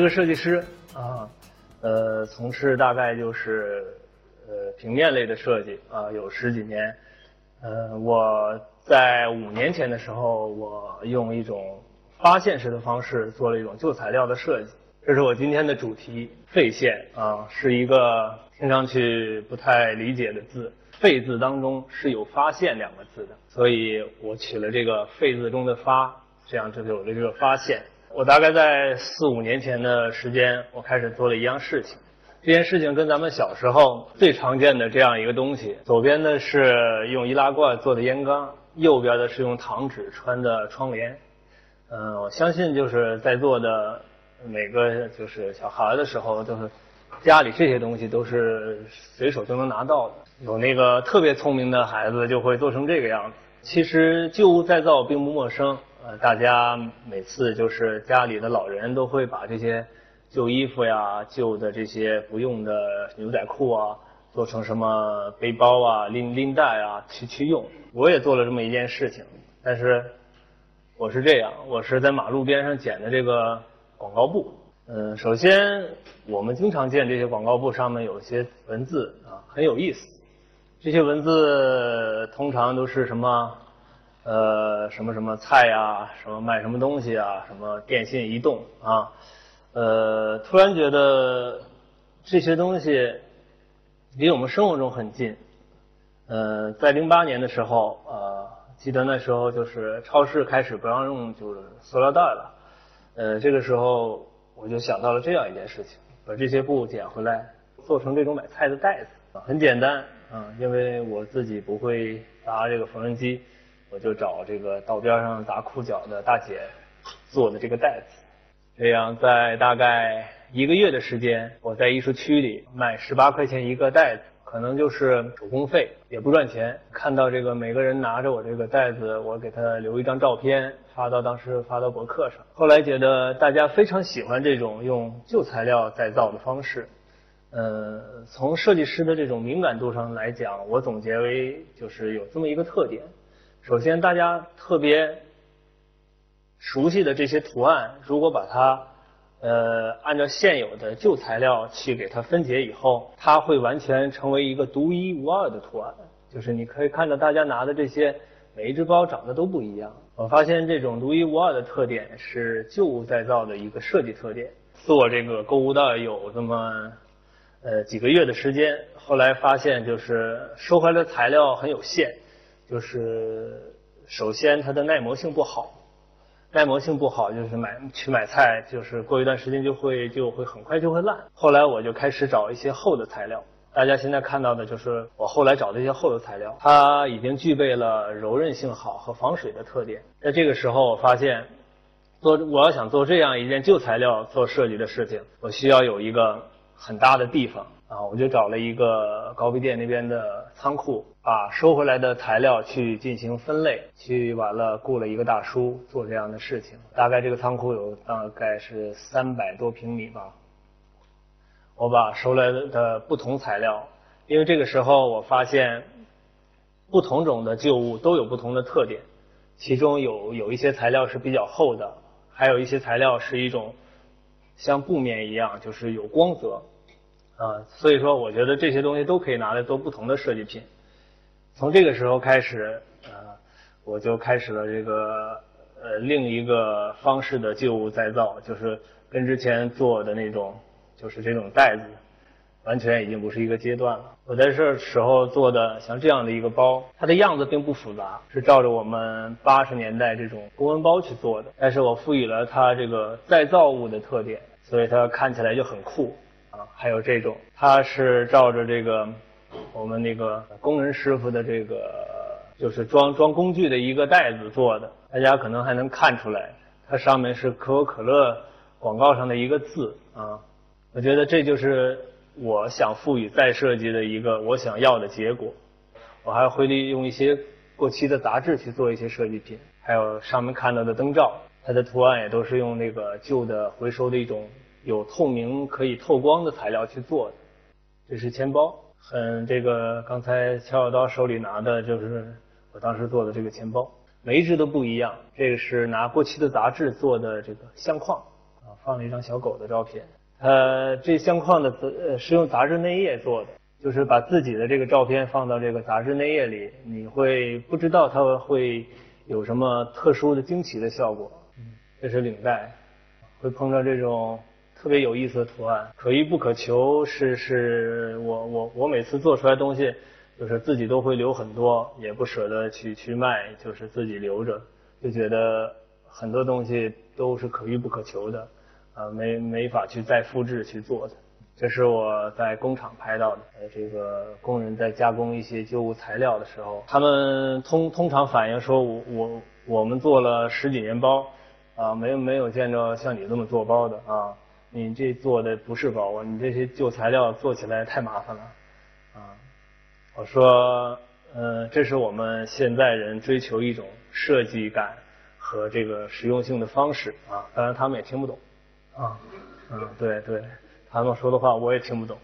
我是个设计师啊，呃，从事大概就是呃平面类的设计啊，有十几年。呃，我在五年前的时候，我用一种发现式的方式做了一种旧材料的设计。这是我今天的主题“废线”啊，是一个听上去不太理解的字。“废”字当中是有“发现”两个字的，所以我取了这个“废”字中的“发”，这样就有了这个发现。我大概在四五年前的时间，我开始做了一样事情。这件事情跟咱们小时候最常见的这样一个东西，左边的是用易拉罐做的烟缸，右边的是用糖纸穿的窗帘。嗯，我相信就是在座的每个就是小孩的时候，都是家里这些东西都是随手就能拿到的。有那个特别聪明的孩子就会做成这个样子。其实旧物再造并不陌生。呃，大家每次就是家里的老人都会把这些旧衣服呀、旧的这些不用的牛仔裤啊，做成什么背包啊、拎拎袋啊去去用。我也做了这么一件事情，但是我是这样，我是在马路边上捡的这个广告布。嗯，首先我们经常见这些广告布上面有些文字啊，很有意思。这些文字通常都是什么？呃，什么什么菜呀，什么卖什么东西啊，什么电信、移动啊，呃，突然觉得这些东西离我们生活中很近。呃，在零八年的时候，呃，记得那时候就是超市开始不让用就是塑料袋了。呃，这个时候我就想到了这样一件事情：把这些布捡回来，做成这种买菜的袋子。很简单啊，因为我自己不会搭这个缝纫机。我就找这个道边上打裤脚的大姐做的这个袋子，这样在大概一个月的时间，我在艺术区里卖十八块钱一个袋子，可能就是手工费，也不赚钱。看到这个每个人拿着我这个袋子，我给他留一张照片，发到当时发到博客上。后来觉得大家非常喜欢这种用旧材料再造的方式，呃，从设计师的这种敏感度上来讲，我总结为就是有这么一个特点。首先，大家特别熟悉的这些图案，如果把它呃按照现有的旧材料去给它分解以后，它会完全成为一个独一无二的图案。就是你可以看到大家拿的这些每一只包长得都不一样。我发现这种独一无二的特点是旧物再造的一个设计特点。做这个购物袋有这么呃几个月的时间，后来发现就是收回来的材料很有限。就是首先它的耐磨性不好，耐磨性不好就是买去买菜，就是过一段时间就会就会很快就会烂。后来我就开始找一些厚的材料，大家现在看到的就是我后来找的一些厚的材料，它已经具备了柔韧性好和防水的特点。在这个时候，我发现做我要想做这样一件旧材料做设计的事情，我需要有一个很大的地方。啊，我就找了一个高碑店那边的仓库，把收回来的材料去进行分类，去完了雇了一个大叔做这样的事情。大概这个仓库有大概是三百多平米吧。我把收来的不同材料，因为这个时候我发现不同种的旧物都有不同的特点，其中有有一些材料是比较厚的，还有一些材料是一种像布面一样，就是有光泽。啊，所以说我觉得这些东西都可以拿来做不同的设计品。从这个时候开始，呃，我就开始了这个呃另一个方式的旧物再造，就是跟之前做的那种，就是这种袋子，完全已经不是一个阶段了。我在这时候做的像这样的一个包，它的样子并不复杂，是照着我们八十年代这种公文包去做的，但是我赋予了它这个再造物的特点，所以它看起来就很酷啊。还有这种，它是照着这个我们那个工人师傅的这个就是装装工具的一个袋子做的，大家可能还能看出来，它上面是可口可乐广告上的一个字啊。我觉得这就是我想赋予再设计的一个我想要的结果。我还会利用一些过期的杂志去做一些设计品，还有上面看到的灯罩，它的图案也都是用那个旧的回收的一种。有透明可以透光的材料去做的，这是钱包。很这个刚才乔小刀手里拿的就是我当时做的这个钱包，每一只都不一样。这个是拿过期的杂志做的这个相框，啊，放了一张小狗的照片。呃，这相框的呃是用杂志内页做的，就是把自己的这个照片放到这个杂志内页里，你会不知道它会有什么特殊的惊奇的效果。这是领带，会碰到这种特别有意思的图案，可遇不可求。是是我我我每次做出来东西，就是自己都会留很多，也不舍得去去卖，就是自己留着，就觉得很多东西都是可遇不可求的。啊，没没法去再复制去做的。这是我在工厂拍到的，呃，这个工人在加工一些旧物材料的时候，他们通通常反映说，我我我们做了十几年包，啊，没没有见着像你这么做包的啊，你这做的不是包，你这些旧材料做起来太麻烦了，啊，我说，呃，这是我们现在人追求一种设计感和这个实用性的方式啊，当然他们也听不懂。啊，嗯，对对，他们说的话我也听不懂，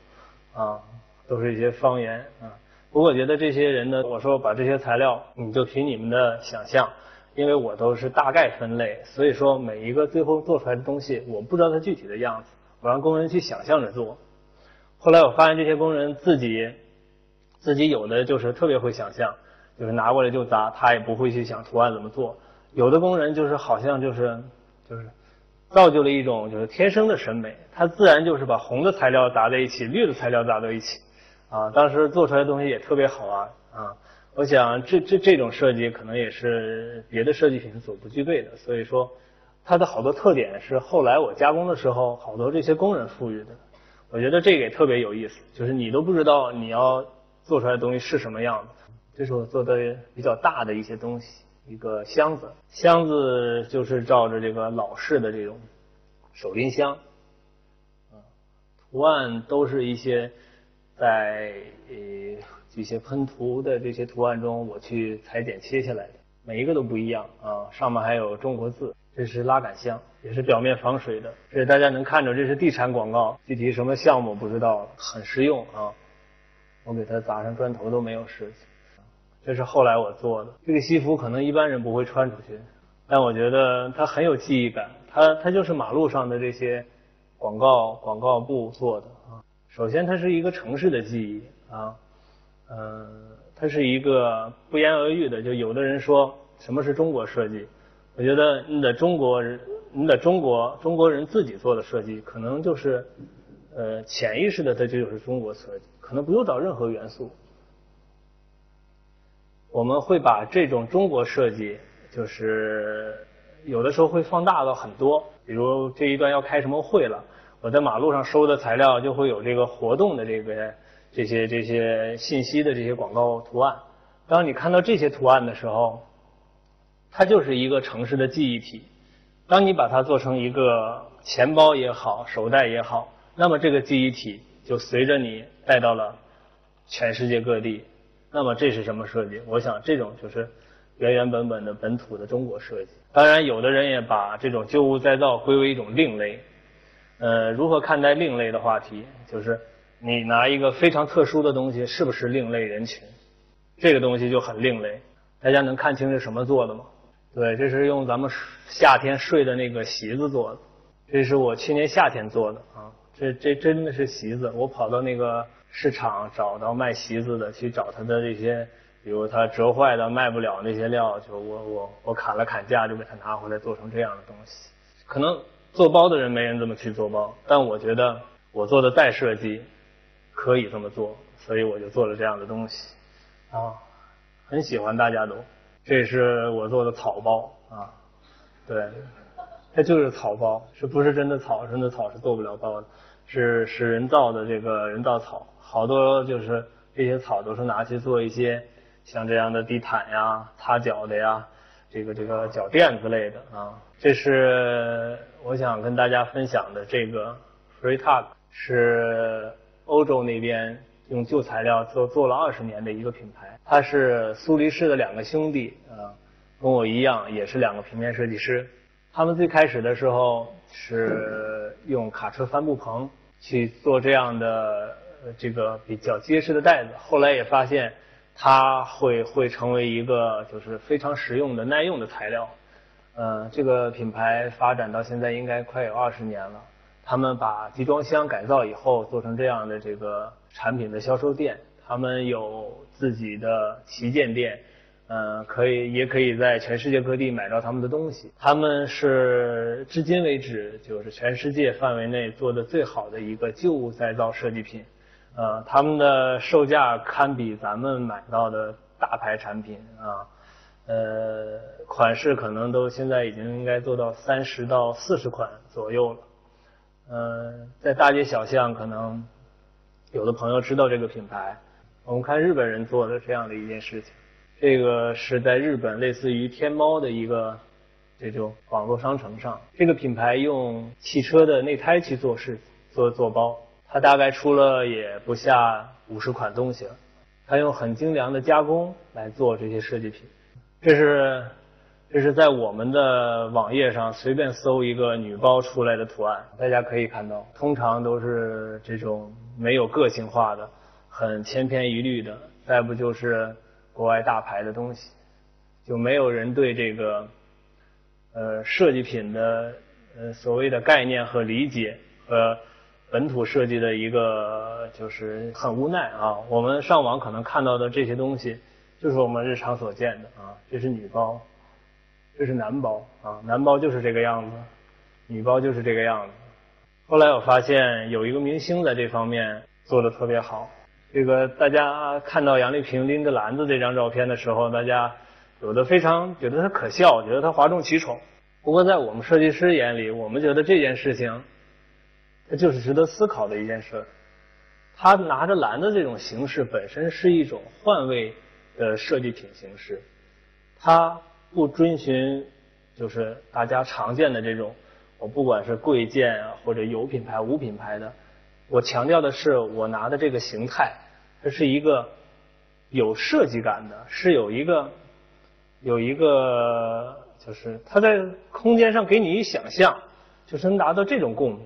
啊，都是一些方言啊。不过我觉得这些人呢，我说把这些材料，你就凭你们的想象，因为我都是大概分类，所以说每一个最后做出来的东西，我不知道它具体的样子，我让工人去想象着做。后来我发现这些工人自己，自己有的就是特别会想象，就是拿过来就砸，他也不会去想图案怎么做。有的工人就是好像就是就是。造就了一种就是天生的审美，他自然就是把红的材料砸在一起，绿的材料砸在一起，啊，当时做出来的东西也特别好啊啊！我想这这这种设计可能也是别的设计品所不具备的，所以说它的好多特点是后来我加工的时候好多这些工人赋予的。我觉得这个也特别有意思，就是你都不知道你要做出来的东西是什么样子。这是我做的比较大的一些东西。一个箱子，箱子就是照着这个老式的这种手拎箱，图案都是一些在呃这些喷涂的这些图案中我去裁剪切下来的，每一个都不一样啊，上面还有中国字。这是拉杆箱，也是表面防水的，这大家能看着，这是地产广告，具体什么项目不知道，很实用啊，我给它砸上砖头都没有事情。这是后来我做的这个西服，可能一般人不会穿出去，但我觉得它很有记忆感。它它就是马路上的这些广告广告布做的啊。首先，它是一个城市的记忆啊，嗯，它是一个不言而喻的。就有的人说什么是中国设计，我觉得你的中国人，你的中国中国人自己做的设计，可能就是呃潜意识的，它就是中国设计，可能不用找任何元素。我们会把这种中国设计，就是有的时候会放大到很多，比如这一段要开什么会了，我在马路上收的材料就会有这个活动的这个这些这些信息的这些广告图案。当你看到这些图案的时候，它就是一个城市的记忆体。当你把它做成一个钱包也好，手袋也好，那么这个记忆体就随着你带到了全世界各地。那么这是什么设计？我想这种就是原原本本的本土的中国设计。当然，有的人也把这种旧物再造归为一种另类。呃，如何看待另类的话题？就是你拿一个非常特殊的东西，是不是另类人群？这个东西就很另类。大家能看清是什么做的吗？对，这是用咱们夏天睡的那个席子做的。这是我去年夏天做的啊，这这真的是席子。我跑到那个。市场找到卖席子的，去找他的这些，比如他折坏的卖不了那些料，就我我我砍了砍价，就给他拿回来做成这样的东西。可能做包的人没人这么去做包，但我觉得我做的再设计可以这么做，所以我就做了这样的东西。啊，很喜欢大家都。这是我做的草包啊，对，它就是草包，是不是真的草？真的草是做不了包的，是是人造的这个人造草。好多就是这些草都是拿去做一些像这样的地毯呀、擦脚的呀、这个这个脚垫之类的啊。这是我想跟大家分享的这个 Free Tag，是欧洲那边用旧材料做做了二十年的一个品牌。它是苏黎世的两个兄弟啊，跟我一样也是两个平面设计师。他们最开始的时候是用卡车帆布棚去做这样的。这个比较结实的袋子，后来也发现它会会成为一个就是非常实用的耐用的材料，呃，这个品牌发展到现在应该快有二十年了。他们把集装箱改造以后做成这样的这个产品的销售店，他们有自己的旗舰店，呃，可以也可以在全世界各地买到他们的东西。他们是至今为止就是全世界范围内做的最好的一个旧物再造设计品，呃，他们的售价堪比咱们买到的大牌产品啊，呃，款式可能都现在已经应该做到三十到四十款左右了。嗯，在大街小巷，可能有的朋友知道这个品牌。我们看日本人做的这样的一件事情，这个是在日本类似于天猫的一个这种网络商城上，这个品牌用汽车的内胎去做事做做包，它大概出了也不下五十款东西了。它用很精良的加工来做这些设计品，这是。这是在我们的网页上随便搜一个女包出来的图案，大家可以看到，通常都是这种没有个性化的、很千篇一律的，再不就是国外大牌的东西，就没有人对这个呃设计品的呃所谓的概念和理解和本土设计的一个就是很无奈啊。我们上网可能看到的这些东西，就是我们日常所见的啊，这是女包。这是男包啊，男包就是这个样子，女包就是这个样子。后来我发现有一个明星在这方面做的特别好。这个大家看到杨丽萍拎着篮子这张照片的时候，大家有的非常觉得她可笑，觉得她哗众取宠。不过在我们设计师眼里，我们觉得这件事情，它就是值得思考的一件事。他拿着篮子这种形式本身是一种换位的设计品形式，它。不遵循，就是大家常见的这种，我不管是贵贱啊，或者有品牌无品牌的，我强调的是我拿的这个形态，它是一个有设计感的，是有一个有一个，就是它在空间上给你一想象，就是能达到这种共鸣。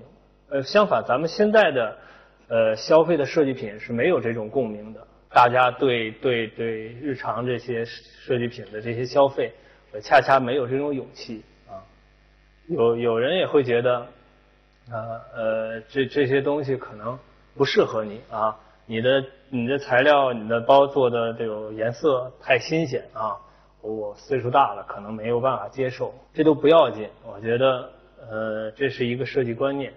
呃，相反，咱们现在的呃消费的设计品是没有这种共鸣的，大家对对对日常这些设计品的这些消费。恰恰没有这种勇气啊，有有人也会觉得，啊呃这这些东西可能不适合你啊，你的你的材料你的包做的这种颜色太新鲜啊，我岁数大了可能没有办法接受，这都不要紧，我觉得呃这是一个设计观念，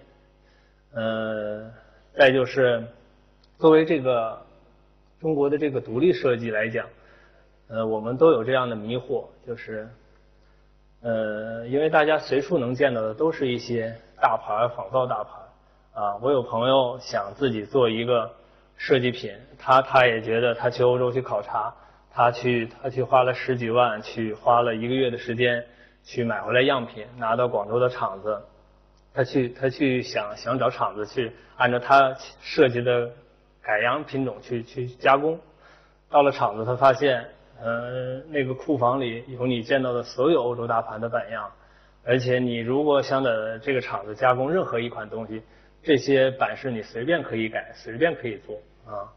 呃再就是作为这个中国的这个独立设计来讲。呃，我们都有这样的迷惑，就是，呃，因为大家随处能见到的都是一些大牌仿造大牌，啊，我有朋友想自己做一个设计品，他他也觉得他去欧洲去考察，他去他去花了十几万，去花了一个月的时间去买回来样品，拿到广州的厂子，他去他去想想找厂子去按照他设计的改良品种去去加工，到了厂子他发现。呃，那个库房里有你见到的所有欧洲大盘的版样，而且你如果想在这个厂子加工任何一款东西，这些版式你随便可以改，随便可以做啊。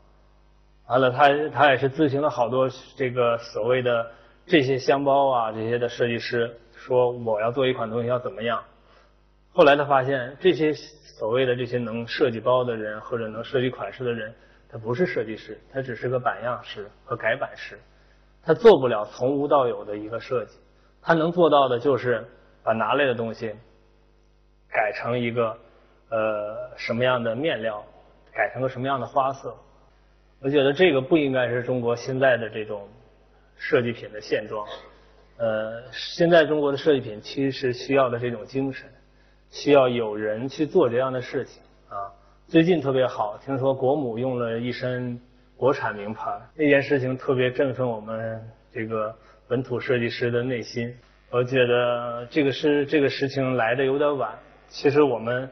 完了，他他也是咨询了好多这个所谓的这些箱包啊这些的设计师，说我要做一款东西要怎么样。后来他发现，这些所谓的这些能设计包的人或者能设计款式的人，他不是设计师，他只是个版样师和改版师。他做不了从无到有的一个设计，他能做到的就是把拿来的东西改成一个呃什么样的面料，改成个什么样的花色。我觉得这个不应该是中国现在的这种设计品的现状。呃，现在中国的设计品其实需要的这种精神，需要有人去做这样的事情啊。最近特别好，听说国母用了一身。国产名牌那件事情特别振奋我们这个本土设计师的内心。我觉得这个是这个事情来的有点晚。其实我们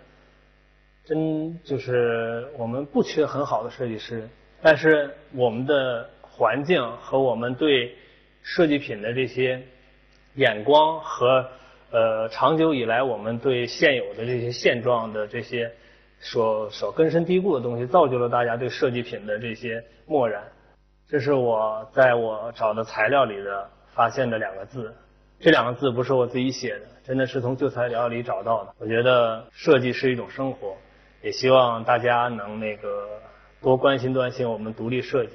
真就是我们不缺很好的设计师，但是我们的环境和我们对设计品的这些眼光和呃长久以来我们对现有的这些现状的这些。所所根深蒂固的东西，造就了大家对设计品的这些漠然。这是我在我找的材料里的发现的两个字，这两个字不是我自己写的，真的是从旧材料里找到的。我觉得设计是一种生活，也希望大家能那个多关心关心我们独立设计。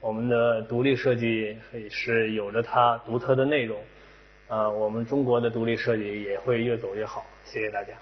我们的独立设计是有着它独特的内容，呃，我们中国的独立设计也会越走越好。谢谢大家。